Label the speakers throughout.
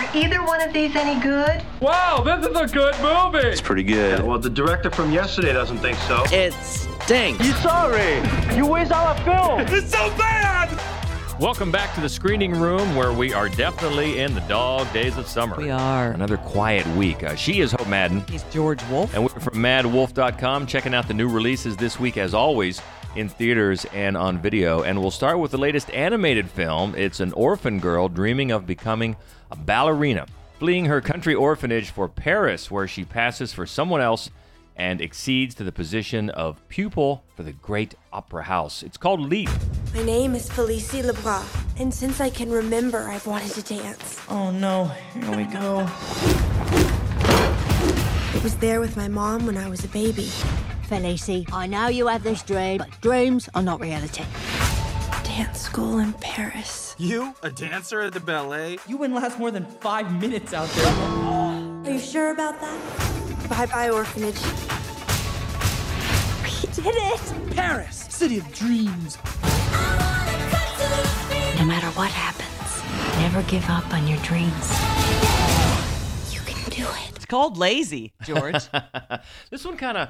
Speaker 1: Are either one of these any good?
Speaker 2: Wow, this is a good movie.
Speaker 3: It's pretty good.
Speaker 4: Well, the director from yesterday doesn't think so.
Speaker 5: It stinks.
Speaker 6: You sorry? You waste all our film.
Speaker 2: It's so bad. Welcome back to the screening room where we are definitely in the dog days of summer.
Speaker 5: We are.
Speaker 2: Another quiet week. Uh, she is Hope Madden.
Speaker 5: He's George Wolf.
Speaker 2: And we're from maddwolf.com checking out the new releases this week, as always, in theaters and on video. And we'll start with the latest animated film. It's an orphan girl dreaming of becoming a ballerina, fleeing her country orphanage for Paris, where she passes for someone else and exceeds to the position of pupil for the great opera house. It's called Leap.
Speaker 7: My name is Felicie Lebras, and since I can remember, I've wanted to dance.
Speaker 8: Oh no, here we go.
Speaker 7: It was there with my mom when I was a baby.
Speaker 9: Felicie, I know you have this dream, but dreams are not reality.
Speaker 7: Dance school in Paris.
Speaker 10: You? A dancer at the ballet?
Speaker 8: You wouldn't last more than five minutes out there.
Speaker 7: Are you sure about that? Bye bye, orphanage.
Speaker 9: We did it!
Speaker 8: Paris, city of dreams.
Speaker 9: No matter what happens, never give up on your dreams. You can do it.
Speaker 5: It's called Lazy, George.
Speaker 2: this one kind of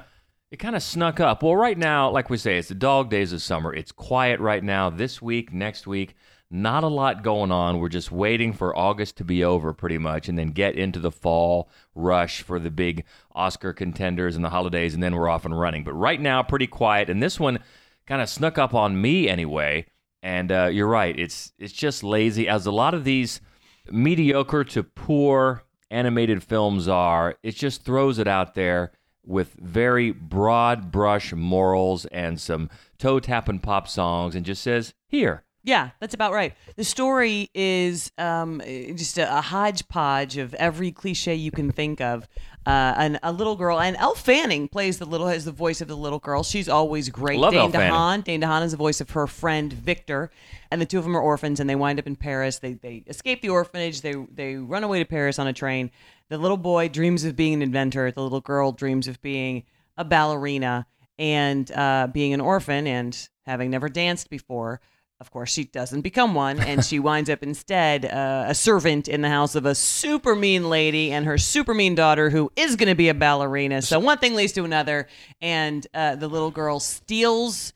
Speaker 2: it kind of snuck up. Well, right now, like we say, it's the dog days of summer. It's quiet right now. This week, next week, not a lot going on. We're just waiting for August to be over pretty much and then get into the fall rush for the big Oscar contenders and the holidays and then we're off and running. But right now, pretty quiet and this one kind of snuck up on me anyway. And uh, you're right. It's it's just lazy as a lot of these mediocre to poor animated films are. It just throws it out there with very broad brush morals and some toe tapping pop songs and just says, "Here,
Speaker 5: Yeah, that's about right. The story is um, just a, a hodgepodge of every cliche you can think of. Uh, and a little girl, and Elle Fanning plays the little has the voice of the little girl. She's always great.
Speaker 2: Love
Speaker 5: Dane
Speaker 2: Elle Fanning.
Speaker 5: DeHaan. Dane DeHaan is the voice of her friend Victor, and the two of them are orphans, and they wind up in Paris. They they escape the orphanage. They they run away to Paris on a train. The little boy dreams of being an inventor. The little girl dreams of being a ballerina and uh, being an orphan and having never danced before. Of course, she doesn't become one, and she winds up instead uh, a servant in the house of a super mean lady and her super mean daughter, who is going to be a ballerina. So one thing leads to another, and uh, the little girl steals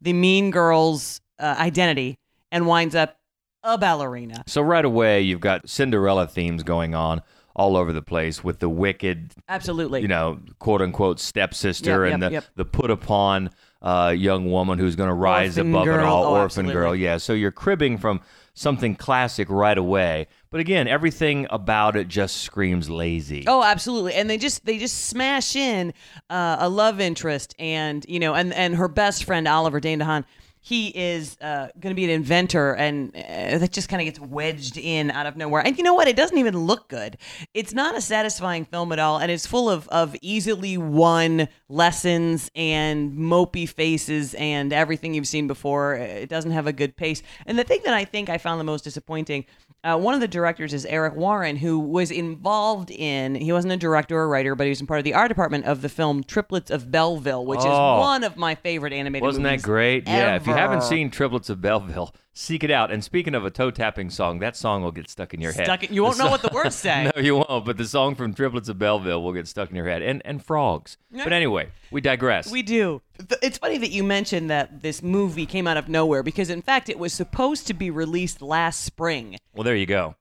Speaker 5: the mean girl's uh, identity and winds up a ballerina.
Speaker 2: So right away, you've got Cinderella themes going on all over the place with the wicked,
Speaker 5: Absolutely.
Speaker 2: you know, quote unquote stepsister
Speaker 5: Yep,
Speaker 2: and
Speaker 5: yep,
Speaker 2: the
Speaker 5: yep.
Speaker 2: the put upon uh, young woman who's going to rise
Speaker 5: Orphan
Speaker 2: above it
Speaker 5: girl.
Speaker 2: all,
Speaker 5: Oh,
Speaker 2: orphan
Speaker 5: absolutely.
Speaker 2: girl. Yeah. So you're cribbing from something classic right away, but again, everything about it just screams lazy.
Speaker 5: Oh, absolutely. And they just they just smash in uh, a love interest, and you know, and and her best friend Oliver Dane DeHaan. He is uh, going to be an inventor, and uh, that just kind of gets wedged in out of nowhere. And you know what? It doesn't even look good. It's not a satisfying film at all, and it's full of of easily won lessons and mopey faces and everything you've seen before. It doesn't have a good pace. And the thing that I think I found the most disappointing uh, one of the directors is Eric Warin, who was involved in, he wasn't a director or writer, but he was in part of the art department of the film Triplets of Belleville, which
Speaker 2: Oh.
Speaker 5: is one of my favorite animated films.
Speaker 2: Wasn't that
Speaker 5: movies
Speaker 2: great? Yeah. If you haven't seen Triplets of Belleville, seek it out. And speaking of a toe tapping song, that song will get stuck in your head.
Speaker 5: Stuck in- you won't know what the words say.
Speaker 2: no, you won't. But the song from Triplets of Belleville will get stuck in your head. And and frogs. But anyway, we digress.
Speaker 5: We do. It's funny that you mentioned that this movie came out of nowhere because, in fact, it was supposed to be released last spring.
Speaker 2: well, there you go.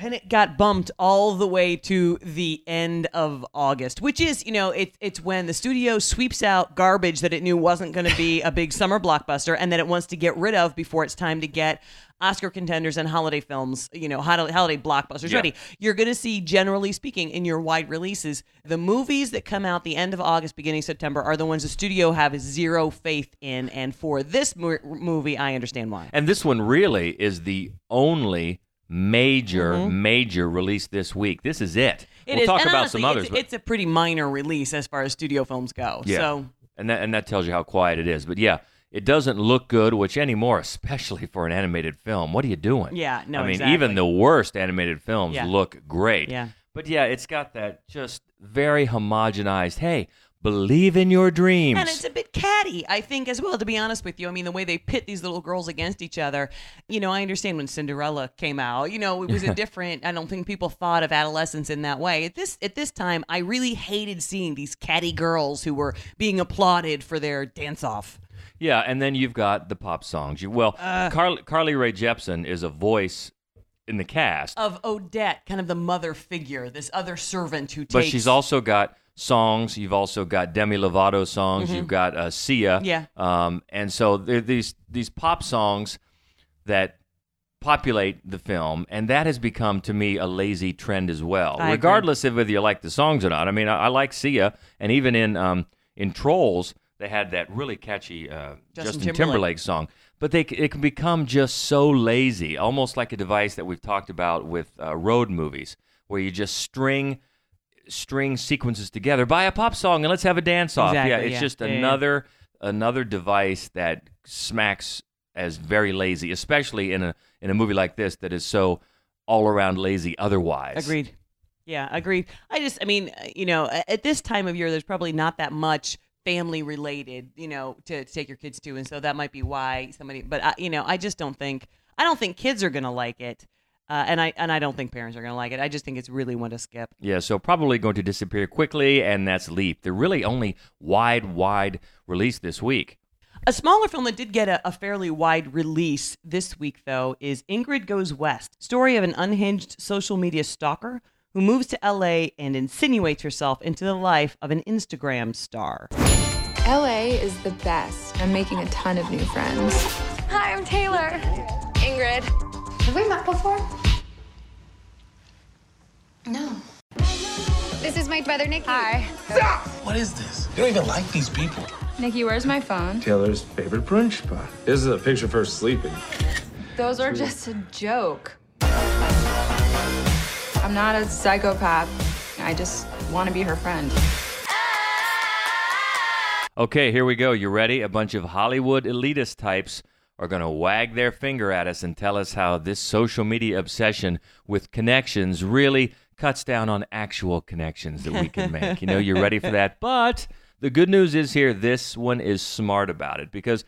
Speaker 5: And it got bumped all the way to the end of August, which is, you know, it, it's when the studio sweeps out garbage that it knew wasn't going to be a big summer blockbuster and that it wants to get rid of before it's time to get Oscar contenders and holiday films, you know, holiday, holiday blockbusters
Speaker 2: Yeah.
Speaker 5: ready. You're going to see, generally speaking, in your wide releases, the movies that come out the end of August, beginning of September are the ones the studio have zero faith in. And for this mo- movie, I understand why.
Speaker 2: And this one really is the only major, major release this week. This is it.
Speaker 5: Mm-hmm. It
Speaker 2: we'll
Speaker 5: is.
Speaker 2: talk
Speaker 5: and
Speaker 2: about
Speaker 5: honestly,
Speaker 2: some others.
Speaker 5: It's,
Speaker 2: but
Speaker 5: it's a pretty minor release as far as studio films go.
Speaker 2: yeah.
Speaker 5: So
Speaker 2: and that and that tells you how quiet it is. But yeah, it doesn't look good, which anymore, especially for an animated film. What are you doing?
Speaker 5: Yeah, no,
Speaker 2: I mean,
Speaker 5: exactly.
Speaker 2: even the worst animated films
Speaker 5: Yeah.
Speaker 2: look great.
Speaker 5: Yeah.
Speaker 2: But yeah, it's got that just very homogenized. Hey, believe in your dreams.
Speaker 5: And it's a bit catty, I think, as well, to be honest with you. I mean, the way they pit these little girls against each other, you know, I understand when Cinderella came out, you know, it was a different, I don't think people thought of adolescence in that way. At this, at this time, I really hated seeing these catty girls who were being applauded for their dance off.
Speaker 2: Yeah, and then you've got the pop songs. You, well,
Speaker 5: Uh.
Speaker 2: Carly, Carly Rae Jepsen is a voice in the cast,
Speaker 5: Of Odette, kind of the mother figure, this other servant who takes.
Speaker 2: but she's also got songs. You've also got Demi Lovato songs. You've got uh, Sia.
Speaker 5: Mm-hmm. Yeah.
Speaker 2: Um, and so there these these pop songs that populate the film, and that has become to me a lazy trend as well.
Speaker 5: I agree.
Speaker 2: regardless of whether you like the songs or not. I mean, I, I like Sia, and even in um, in Trolls, they had that really catchy uh,
Speaker 5: Justin
Speaker 2: Justin,
Speaker 5: Timberlake.
Speaker 2: Timberlake. song. But they it can become just so lazy, almost like a device that we've talked about with uh, road movies, where you just string string sequences together Buy a pop song and let's have a dance off. yeah, it's
Speaker 5: yeah.
Speaker 2: just
Speaker 5: Yeah,
Speaker 2: another another device that smacks as very lazy, especially in a in a movie like this that is so all around lazy otherwise.
Speaker 5: Agreed. Yeah, agreed. I just, I mean, you know, at this time of year, there's probably not that much family related, you know, to, to take your kids to, and so that might be why somebody. But I, you know, I just don't think, I don't think kids are gonna like it, uh, and I and I don't think parents are gonna like it. I just think it's really one to skip.
Speaker 2: Yeah, so probably going to disappear quickly, and that's Leap. They're really only wide, wide release this week.
Speaker 5: A smaller film that did get a, a fairly wide release this week, though, is Ingrid Goes West, story of an unhinged social media stalker who moves to LA and insinuates herself into the life of an Instagram star.
Speaker 3: LA is the best. I'm making a ton of new friends.
Speaker 9: Hi, I'm Taylor.
Speaker 3: Ingrid.
Speaker 9: Have we met before? No. This is my brother, Nikki. Hi.
Speaker 10: What is this? You don't even like these people.
Speaker 3: Nikki, where's my phone?
Speaker 11: Taylor's favorite brunch spot. This is a picture of her sleeping.
Speaker 3: Those are just a joke. I'm not a psychopath. I just want to be her friend.
Speaker 2: Okay, here we go. You ready? A bunch of Hollywood elitist types are going to wag their finger at us and tell us how this social media obsession with connections really cuts down on actual connections that we can make. you know, you're ready for that. But the good news is here this one is smart about it because,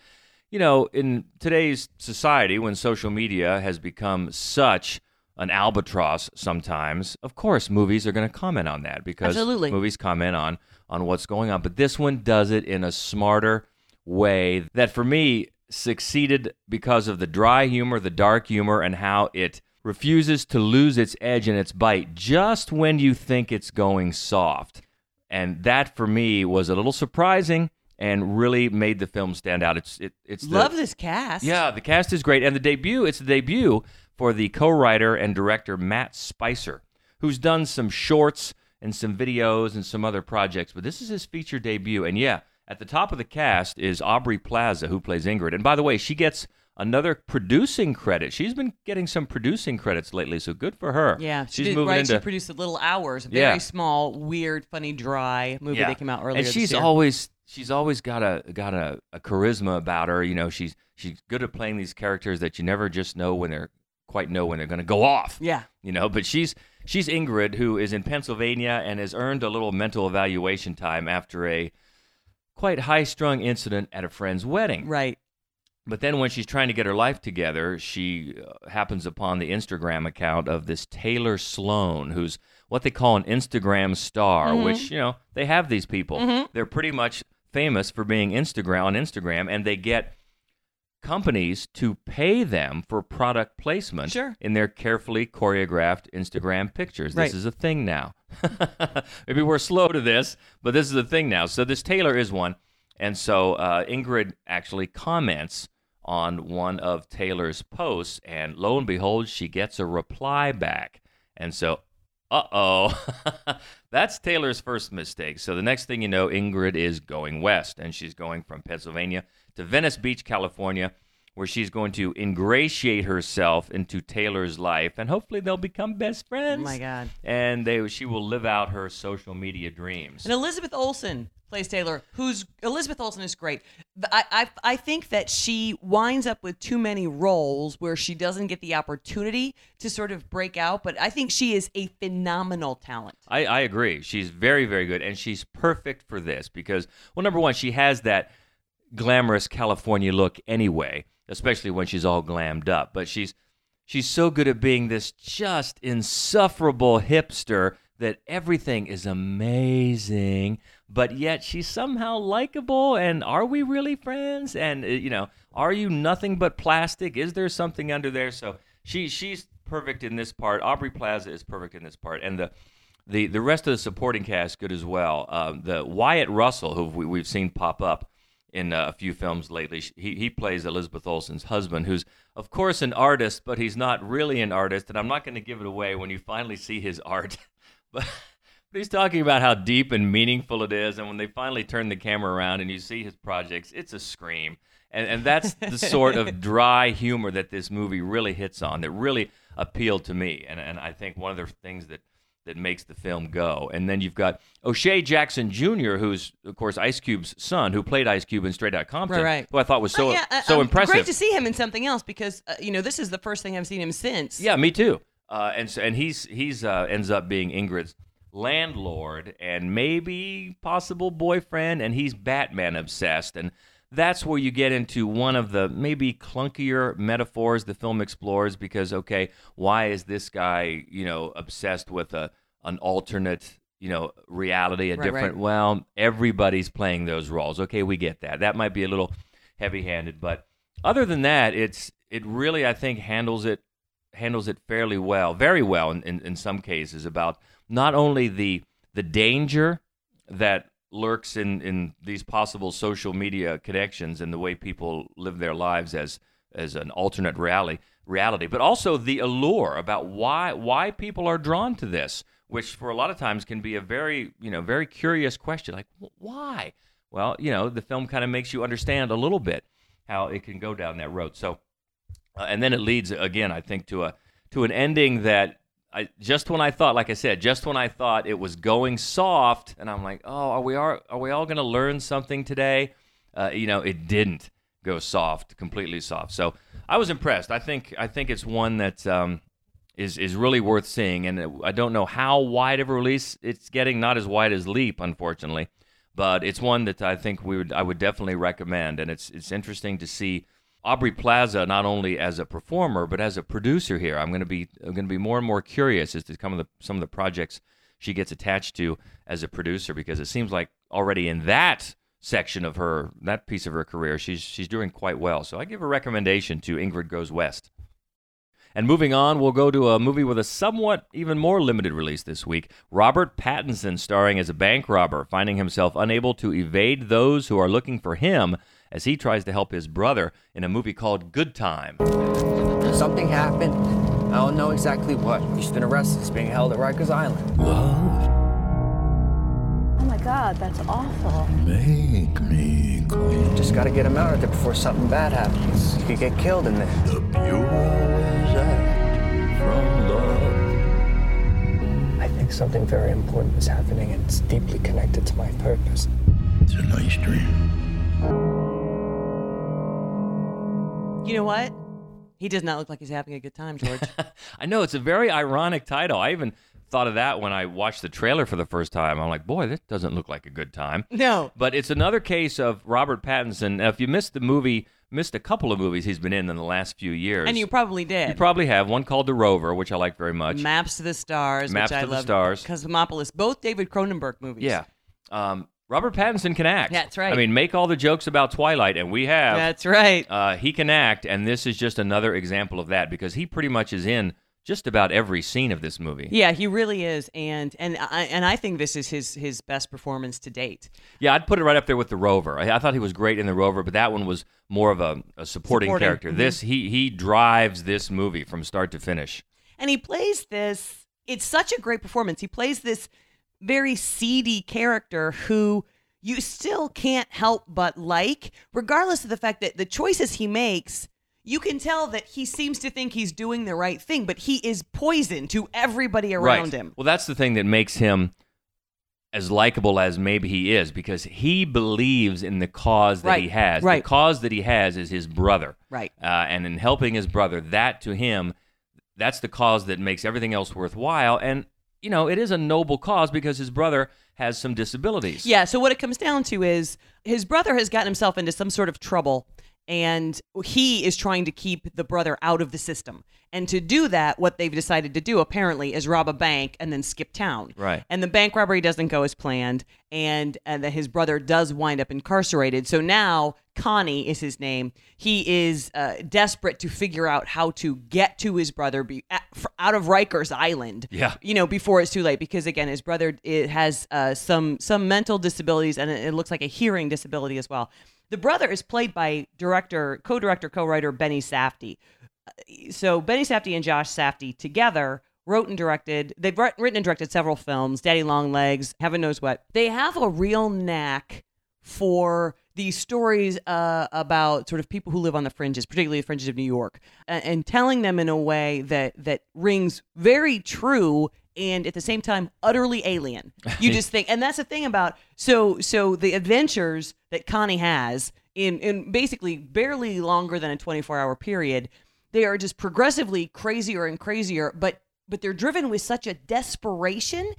Speaker 2: you know, in today's society, when social media has become such an albatross sometimes, of course, movies are going to comment on that because
Speaker 5: Absolutely.
Speaker 2: movies comment on on what's going on. But this one does it in a smarter way that for me succeeded because of the dry humor, the dark humor, and how it refuses to lose its edge and its bite just when you think it's going soft. And that for me was a little surprising and really made the film stand out. It's it, it's the,
Speaker 5: Love this cast.
Speaker 2: yeah, the cast is great, and the debut. It's the debut for the co-writer and director Matt Spicer, who's done some shorts and some videos and some other projects, but this is his feature debut. And yeah, at the top of the cast is Aubrey Plaza, who plays Ingrid. And by the way, she gets another producing credit. She's been getting some producing credits lately, so good for her.
Speaker 5: Yeah, she
Speaker 2: she's
Speaker 5: did,
Speaker 2: moving
Speaker 5: right.
Speaker 2: into
Speaker 5: She produced the Little Hours, a very
Speaker 2: Yeah.
Speaker 5: small, weird, funny, dry movie that came out earlier.
Speaker 2: And
Speaker 5: this
Speaker 2: she's
Speaker 5: year.
Speaker 2: always she's always got a got a, a charisma about her. You know, she's she's good at playing these characters that you never just know when they're quite know when they're going to go off.
Speaker 5: Yeah.
Speaker 2: You know, but she's she's Ingrid who is in Pennsylvania and has earned a little mental evaluation time after a quite high-strung incident at a friend's wedding.
Speaker 5: right.
Speaker 2: But then when she's trying to get her life together, she uh, happens upon the Instagram account of this Taylor Sloane, who's what they call an Instagram star,
Speaker 5: Mm-hmm.
Speaker 2: which, you know, they have these people. They're pretty much famous for being Instagram on Instagram, and they get companies to pay them for product placement
Speaker 5: Sure.
Speaker 2: in their carefully choreographed Instagram pictures.
Speaker 5: Right.
Speaker 2: This is a thing now. Maybe we're slow to this, but this is the thing now. So this Taylor is one. And so uh, Ingrid actually comments on one of Taylor's posts, and lo and behold, she gets a reply back. And so, uh oh, that's Taylor's first mistake. So the next thing you know, Ingrid is going west, and she's going from Pennsylvania to Venice Beach, California, where she's going to ingratiate herself into Taylor's life, and hopefully they'll become best friends.
Speaker 5: Oh my God.
Speaker 2: And they she will live out her social media dreams.
Speaker 5: And Elizabeth Olsen plays Taylor, who's Elizabeth Olsen is great. I, I I think that she winds up with too many roles where she doesn't get the opportunity to sort of break out. But I think she is a phenomenal talent.
Speaker 2: I, I agree. She's very, very good, and she's perfect for this because, well, number one, she has that glamorous California look anyway, especially when she's all glammed up. But she's she's so good at being this just insufferable hipster that everything is amazing, but yet she's somehow likable. And are we really friends? And uh, you know, are you nothing but plastic? Is there something under there? So she she's perfect in this part. Aubrey Plaza is perfect in this part, and the the the rest of the supporting cast good as well. Um, the Wyatt Russell, who we've seen pop up in uh, a few films lately, he he plays Elizabeth Olsen's husband, who's of course an artist, but he's not really an artist. And I'm not going to give it away when you finally see his art, but. But he's talking about how deep and meaningful it is, and when they finally turn the camera around and you see his projects, it's a scream. And and that's the sort of dry humor that this movie really hits on, that really appealed to me. And and I think one of the things that that makes the film go. And then you've got O'Shea Jackson Jr., who's of course Ice Cube's son, who played Ice Cube in Straight Outta Compton,
Speaker 5: Right, right.
Speaker 2: who I thought was so
Speaker 5: Oh, yeah, uh,
Speaker 2: so
Speaker 5: um,
Speaker 2: impressive.
Speaker 5: Great to see him in something else because uh, you know this is the first thing I've seen him since.
Speaker 2: Yeah, me too. Uh, and so, and he's he's uh, ends up being Ingrid's landlord and maybe possible boyfriend, and he's Batman obsessed, and that's where you get into one of the maybe clunkier metaphors the film explores. Because okay, why is this guy you know obsessed with a an alternate you know reality, a
Speaker 5: Right,
Speaker 2: different?
Speaker 5: right.
Speaker 2: Well, everybody's playing those roles. Okay, we get that. That might be a little heavy-handed, but other than that, it's it really I think handles it handles it fairly well, very well in, in, in some cases about not only the the danger that lurks in, in these possible social media connections and the way people live their lives as as an alternate reality reality, but also the allure about why why people are drawn to this, which for a lot of times can be a very you know very curious question, like why? Well, you know, the film kind of makes you understand a little bit how it can go down that road. So uh, and then it leads again, I think, to a to an ending that I just when I thought, like I said, just when I thought it was going soft, and I'm like, oh, are we are are we all going to learn something today? Uh, you know, it didn't go soft, completely soft. So I was impressed. I think I think it's one that um, is is really worth seeing, and I don't know how wide of a release it's getting. Not as wide as Leap, unfortunately, but it's one that I think we would I would definitely recommend, and it's it's interesting to see. Aubrey Plaza not only as a performer but as a producer here. I'm going to be I'm going to be more and more curious as to some of the some of the projects she gets attached to as a producer because it seems like already in that section of her that piece of her career she's she's doing quite well. So I give a recommendation to Ingrid Goes West. And moving on, we'll go to a movie with a somewhat even more limited release this week. Robert Pattinson starring as a bank robber, finding himself unable to evade those who are looking for him as he tries to help his brother in a movie called Good Time.
Speaker 12: Something happened. I don't know exactly what. He's been arrested. He's being held at Rikers Island. What?
Speaker 13: Oh my god, that's awful.
Speaker 12: Make me clean. Just gotta get him out of there before something bad happens. He could get killed in there. The bureau is act from love. I think something very important is happening and it's deeply connected to my purpose. It's a nice dream.
Speaker 5: You know what? He does not look like he's having a good time, George.
Speaker 2: I know it's a very ironic title. I even thought of that when I watched the trailer for the first time. I'm like, boy, that doesn't look like a good time.
Speaker 5: No.
Speaker 2: But it's another case of Robert Pattinson. Now, if you missed the movie, missed a couple of movies he's been in in the last few years.
Speaker 5: and you probably did.
Speaker 2: You probably have one called The Rover, which I like very much.
Speaker 5: Maps to the Stars,
Speaker 2: Maps
Speaker 5: which I
Speaker 2: to the
Speaker 5: love.
Speaker 2: Stars.
Speaker 5: Cosmopolis, both David Cronenberg movies.
Speaker 2: Yeah. Um, Robert Pattinson can act.
Speaker 5: That's right.
Speaker 2: I mean, make all the jokes about Twilight, and we have.
Speaker 5: That's right.
Speaker 2: Uh, he can act, and this is just another example of that because he pretty much is in just about every scene of this movie.
Speaker 5: Yeah, he really is, and and I and I think this is his his best performance to date.
Speaker 2: Yeah, I'd put it right up there with the Rover. I, I thought he was great in the Rover, but that one was more of a, a supporting,
Speaker 5: Supporting,
Speaker 2: character.
Speaker 5: mhm.
Speaker 2: This he he drives this movie from start to finish.
Speaker 5: And he plays this. It's such a great performance. He plays this very seedy character who you still can't help but like, regardless of the fact that the choices he makes you can tell that he seems to think he's doing the right thing, but he is poison to everybody around
Speaker 2: right.
Speaker 5: him.
Speaker 2: Well, that's the thing that makes him as likable as maybe he is because he believes in the cause that
Speaker 5: Right,
Speaker 2: he has.
Speaker 5: right.
Speaker 2: The cause that he has is his brother.
Speaker 5: Right.
Speaker 2: Uh, and in helping his brother, that to him, that's the cause that makes everything else worthwhile. And, you know, it is a noble cause because his brother has some disabilities.
Speaker 5: Yeah, so what it comes down to is his brother has gotten himself into some sort of trouble and he is trying to keep the brother out of the system. And to do that, what they've decided to do apparently is rob a bank and then skip town.
Speaker 2: Right.
Speaker 5: And the bank robbery doesn't go as planned, and, and that his brother does wind up incarcerated. So now Connie is his name. He is uh, desperate to figure out how to get to his brother be, at, f- out of Rikers Island.
Speaker 2: Yeah.
Speaker 5: You know, before it's too late, because again, his brother it has uh, some some mental disabilities, and it, it looks like a hearing disability as well. The brother is played by director, co-director, co-writer Benny Safdie. So Benny Safdie and Josh Safdie together wrote and directed. They've written and directed several films, Daddy Long Legs, Heaven Knows What. They have a real knack for these stories uh, about sort of people who live on the fringes, particularly the fringes of New York, and, and telling them in a way that that rings very true and at the same time utterly alien. You just think, and that's the thing about so so the adventures that Connie has in in basically barely longer than a 24 hour period, they are just progressively crazier and crazier, but but they're driven with such a desperation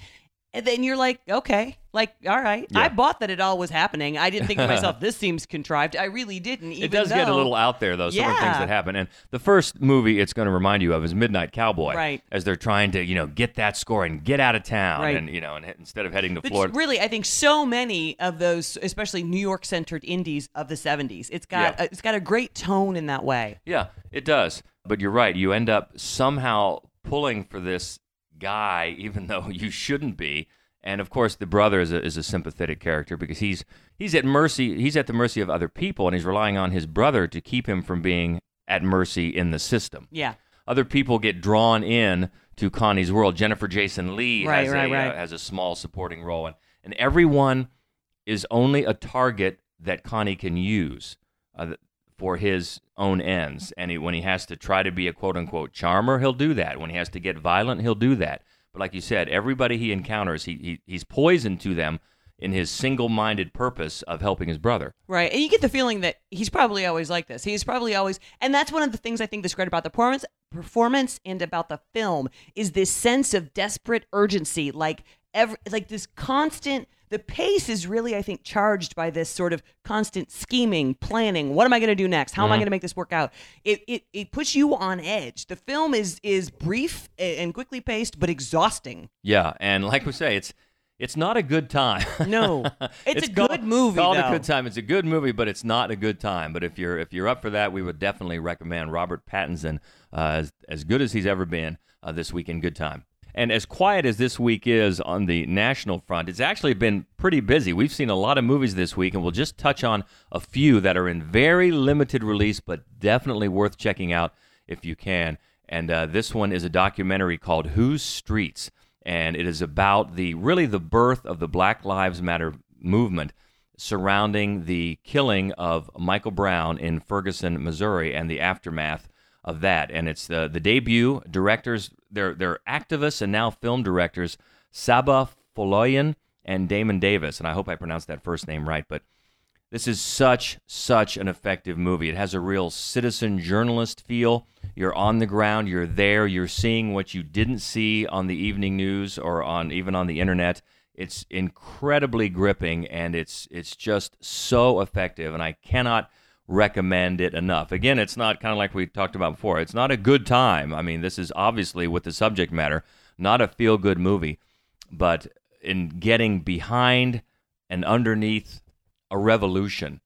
Speaker 5: and then you're like, okay, like, all right.
Speaker 2: Yeah.
Speaker 5: I bought that it all was happening. I didn't think to myself, this seems contrived. I really didn't. Even
Speaker 2: it does get a little out there, though. Some of the things that happen, and the first movie it's going to remind you of is Midnight Cowboy,
Speaker 5: Right.
Speaker 2: As they're trying to, you know, get that score and get out of town,
Speaker 5: Right.
Speaker 2: and you know, and instead of heading to
Speaker 5: Which
Speaker 2: Florida,
Speaker 5: really, I think so many of those, especially New York-centered indies of the '70s, it's got
Speaker 2: Yeah.
Speaker 5: a, it's got a great tone in that way.
Speaker 2: Yeah, it does. But you're right. You end up somehow pulling for this guy, even though you shouldn't be. And of course, the brother is a, is a sympathetic character because he's he's at mercy. He's at the mercy of other people, and he's relying on his brother to keep him from being at mercy in the system.
Speaker 5: Yeah.
Speaker 2: Other people get drawn in to Connie's world. Jennifer Jason Lee
Speaker 5: Right,
Speaker 2: has,
Speaker 5: right,
Speaker 2: a,
Speaker 5: right.
Speaker 2: Uh, has a small supporting role, and and everyone is only a target that Connie can use uh, for his own ends. And he, when he has to try to be a quote unquote charmer, he'll do that. When he has to get violent, he'll do that. But like you said, everybody he encounters, he, he he's poison to them in his single-minded purpose of helping his brother.
Speaker 5: Right. And you get the feeling that he's probably always like this. He's probably always and that's one of the things I think that's great about the performance performance and about the film is this sense of desperate urgency. Like every like this constant the pace is really, I think, charged by this sort of constant scheming, planning. What am I going to do next? How am I
Speaker 2: Mhm.
Speaker 5: going to make this work out? It, it it puts you on edge. The film is is brief and quickly paced, but exhausting.
Speaker 2: Yeah, and like we say, it's it's not a good time.
Speaker 5: No, it's, a
Speaker 2: called-
Speaker 5: good movie.
Speaker 2: Called
Speaker 5: though.
Speaker 2: a good time. It's a good movie, but it's not a good time. But if you're if you're up for that, we would definitely recommend Robert Pattinson, uh, as as good as he's ever been uh, this week in Good Time. And as quiet as this week is on the national front, it's actually been pretty busy. We've seen a lot of movies this week, and we'll just touch on a few that are in very limited release, but definitely worth checking out if you can. And uh, this one is a documentary called Whose Streets, and it is about the really the birth of the Black Lives Matter movement surrounding the killing of Michael Brown in Ferguson, Missouri, and the aftermath of that. And it's the the debut directors. They're they're activists and now film directors Sabaah Folayan and Damon Davis. And I hope I pronounced that first name right, but. This is such, such an effective movie. It has a real citizen journalist feel. You're on the ground, you're there, you're seeing what you didn't see on the evening news or on even on the internet. It's incredibly gripping and it's it's just so effective and I cannot recommend it enough. Again, it's not kind of like we talked about before. It's not a good time. I mean, this is obviously with the subject matter, not a feel-good movie, but in getting behind and underneath a revolution.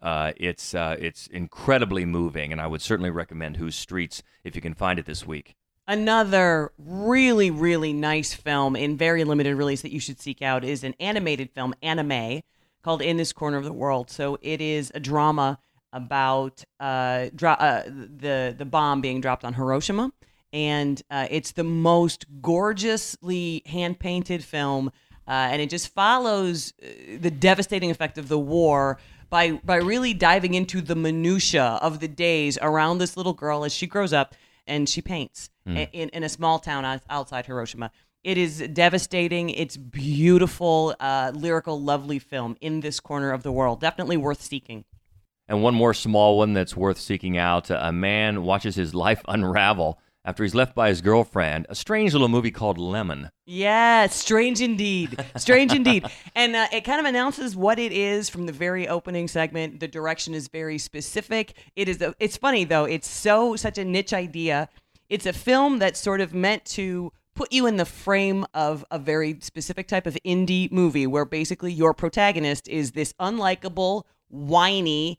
Speaker 2: Uh, it's uh, it's incredibly moving, and I would certainly recommend Whose Streets if you can find it this week.
Speaker 5: Another really, really nice film in very limited release that you should seek out is an animated film, anime, called In This Corner of the World. So it is a drama about uh, dro- uh, the the bomb being dropped on Hiroshima, and uh, it's the most gorgeously hand painted film, uh, and it just follows uh, the devastating effect of the war. by by really diving into the minutia of the days around this little girl as she grows up and she paints
Speaker 2: Mm.
Speaker 5: in, in a small town outside Hiroshima. It is devastating. It's beautiful, uh, lyrical, lovely film in this corner of the world. Definitely worth seeking.
Speaker 2: And one more small one that's worth seeking out. A man watches his life unravel after he's left by his girlfriend. A strange little movie called Lemon.
Speaker 5: Yeah, strange indeed. Strange indeed. And uh, it kind of announces what it is from the very opening segment. The direction is very specific. It is. A, it's funny though. It's so such a niche idea. It's a film that's sort of meant to put you in the frame of a very specific type of indie movie where basically your protagonist is this unlikable, whiny,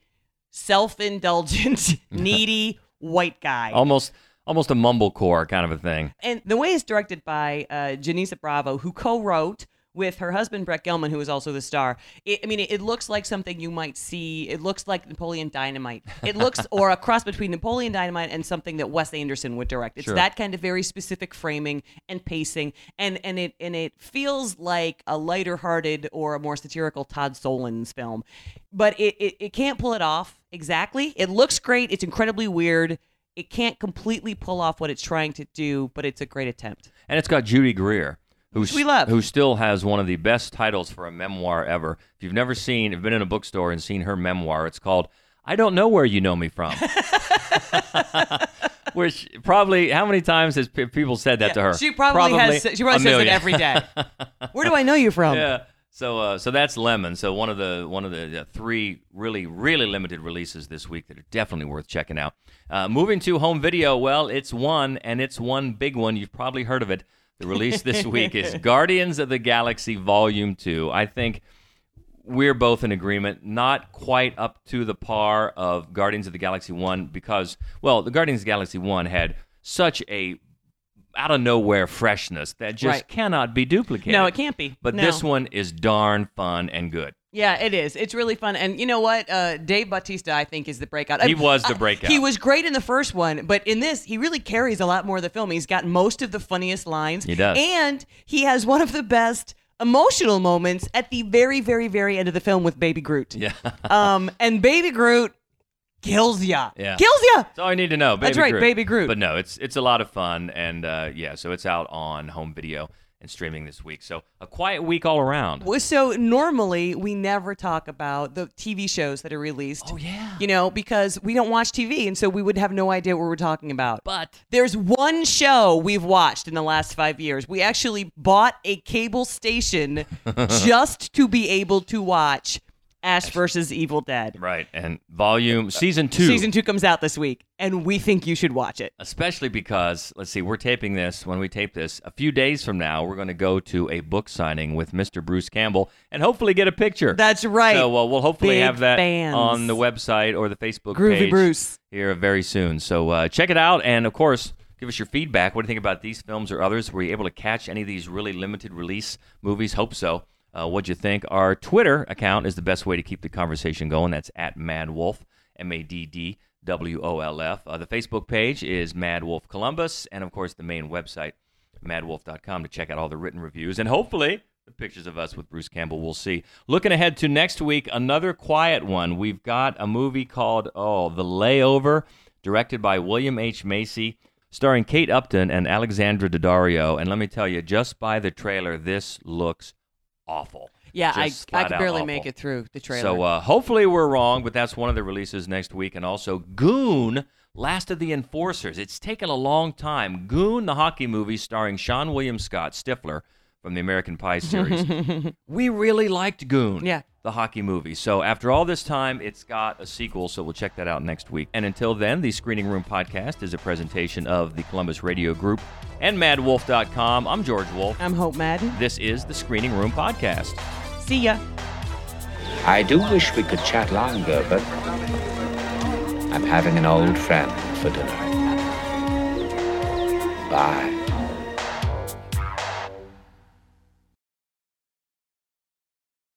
Speaker 5: self-indulgent, needy white guy.
Speaker 2: Almost almost a mumblecore kind of a thing.
Speaker 5: And the way it's directed by uh, Janicza Bravo, who co-wrote with her husband Brett Gelman, who is also the star. It, I mean, it, it looks like something you might see. It looks like Napoleon Dynamite. It looks or a cross between Napoleon Dynamite and something that Wes Anderson would direct. It's
Speaker 2: Sure.
Speaker 5: that kind of very specific framing and pacing, and and it and it feels like a lighter-hearted or a more satirical Todd Solondz film, but it, it it can't pull it off exactly. It looks great. It's incredibly weird. It can't completely pull off what it's trying to do, but it's a great attempt.
Speaker 2: And it's got Judy Greer, who's,
Speaker 5: we love.
Speaker 2: who still has one of the best titles for a memoir ever. If you've never seen, if been in a bookstore and seen her memoir, it's called "I Don't Know Where You Know Me From." Which probably, how many times has pe- people said that to her?
Speaker 5: She probably, has. She probably says it every day. Where do I know you from?
Speaker 2: yeah. So, uh, so that's Lemon. So one of the one of the uh, three really really limited releases this week that are definitely worth checking out. Uh, moving to home video, well, it's one and it's one big one. You've probably heard of it. The release this week is Guardians of the Galaxy Volume Two. I think we're both in agreement. Not quite up to the par of Guardians of the Galaxy One because, well, the Guardians of the Galaxy One had such a out of nowhere freshness that just
Speaker 5: Right.
Speaker 2: cannot be duplicated.
Speaker 5: No, it can't be.
Speaker 2: But
Speaker 5: No.
Speaker 2: this one is darn fun and good.
Speaker 5: Yeah, it is. It's really fun. And you know what? Uh, Dave Bautista, I think, is the breakout.
Speaker 2: He
Speaker 5: I-
Speaker 2: was the
Speaker 5: I-
Speaker 2: breakout.
Speaker 5: he was great in the first one, but in this, he really carries a lot more of the film. He's got most of the funniest lines.
Speaker 2: He does.
Speaker 5: And he has one of the best emotional moments at the very, very, very end of the film with Baby Groot.
Speaker 2: Yeah.
Speaker 5: um, and Baby Groot kills ya.
Speaker 2: Yeah.
Speaker 5: Kills ya.
Speaker 2: That's all you need to know. Baby
Speaker 5: That's right,
Speaker 2: Groot.
Speaker 5: Baby Groot.
Speaker 2: But no, it's it's a lot of fun, and uh, yeah, so it's out on home video and streaming this week. So a quiet week all around.
Speaker 5: Well, So normally we never talk about the TV shows that are released. Oh
Speaker 2: yeah.
Speaker 5: You know, because we don't watch TV and so we would have no idea what we're talking about.
Speaker 2: But
Speaker 5: there's one show we've watched in the last 5 years. We actually bought a cable station just to be able to watch Ash versus Evil Dead.
Speaker 2: Right, and volume season two.
Speaker 5: Season 2 comes out this week and we think you should watch it.
Speaker 2: Especially because, let's see, we're taping this. When we tape this, a few days from now, we're going to go to a book signing with Mr. Bruce Campbell and hopefully get a picture.
Speaker 5: That's right.
Speaker 2: So uh, we'll hopefully
Speaker 5: Big
Speaker 2: have that
Speaker 5: fans.
Speaker 2: on the website or the Facebook
Speaker 5: Groovy
Speaker 2: page
Speaker 5: Bruce.
Speaker 2: here very soon. So uh, check it out, and of course, give us your feedback. What do you think about these films or others? Were you able to catch any of these really limited release movies? Hope so. Uh, what'd you think? Our Twitter account is the best way to keep the conversation going. That's at Mad Wolf, M A D D W O L F. Uh, the Facebook page is Mad Wolf Columbus, and of course, the main website, maddwolf.com, to check out all the written reviews and hopefully the pictures of us with Bruce Campbell. We'll see. Looking ahead to next week, another quiet one. We've got a movie called Oh, The Layover, directed by William H. Macy, starring Kate Upton and Alexandra Daddario. And let me tell you, just by the trailer, this looks awful.
Speaker 5: Yeah, I,
Speaker 2: Just
Speaker 5: I could barely
Speaker 2: awful.
Speaker 5: make it through the trailer.
Speaker 2: So uh, hopefully we're wrong, but that's one of the releases next week. And also Goon, Last of the Enforcers. It's taken a long time. Goon, the hockey movie starring Seann William Scott Stifler from the American Pie series. we really liked Goon.
Speaker 5: Yeah.
Speaker 2: The hockey movie. So after all this time, it's got a sequel, so we'll check that out next week. And until then, the Screening Room Podcast is a presentation of the Columbus Radio Group and MaddWolf.com. I'm George Wolf.
Speaker 5: I'm Hope Madden.
Speaker 2: This is the Screening Room Podcast.
Speaker 5: See ya.
Speaker 14: I do wish we could chat longer, but I'm having an old friend for dinner. Bye.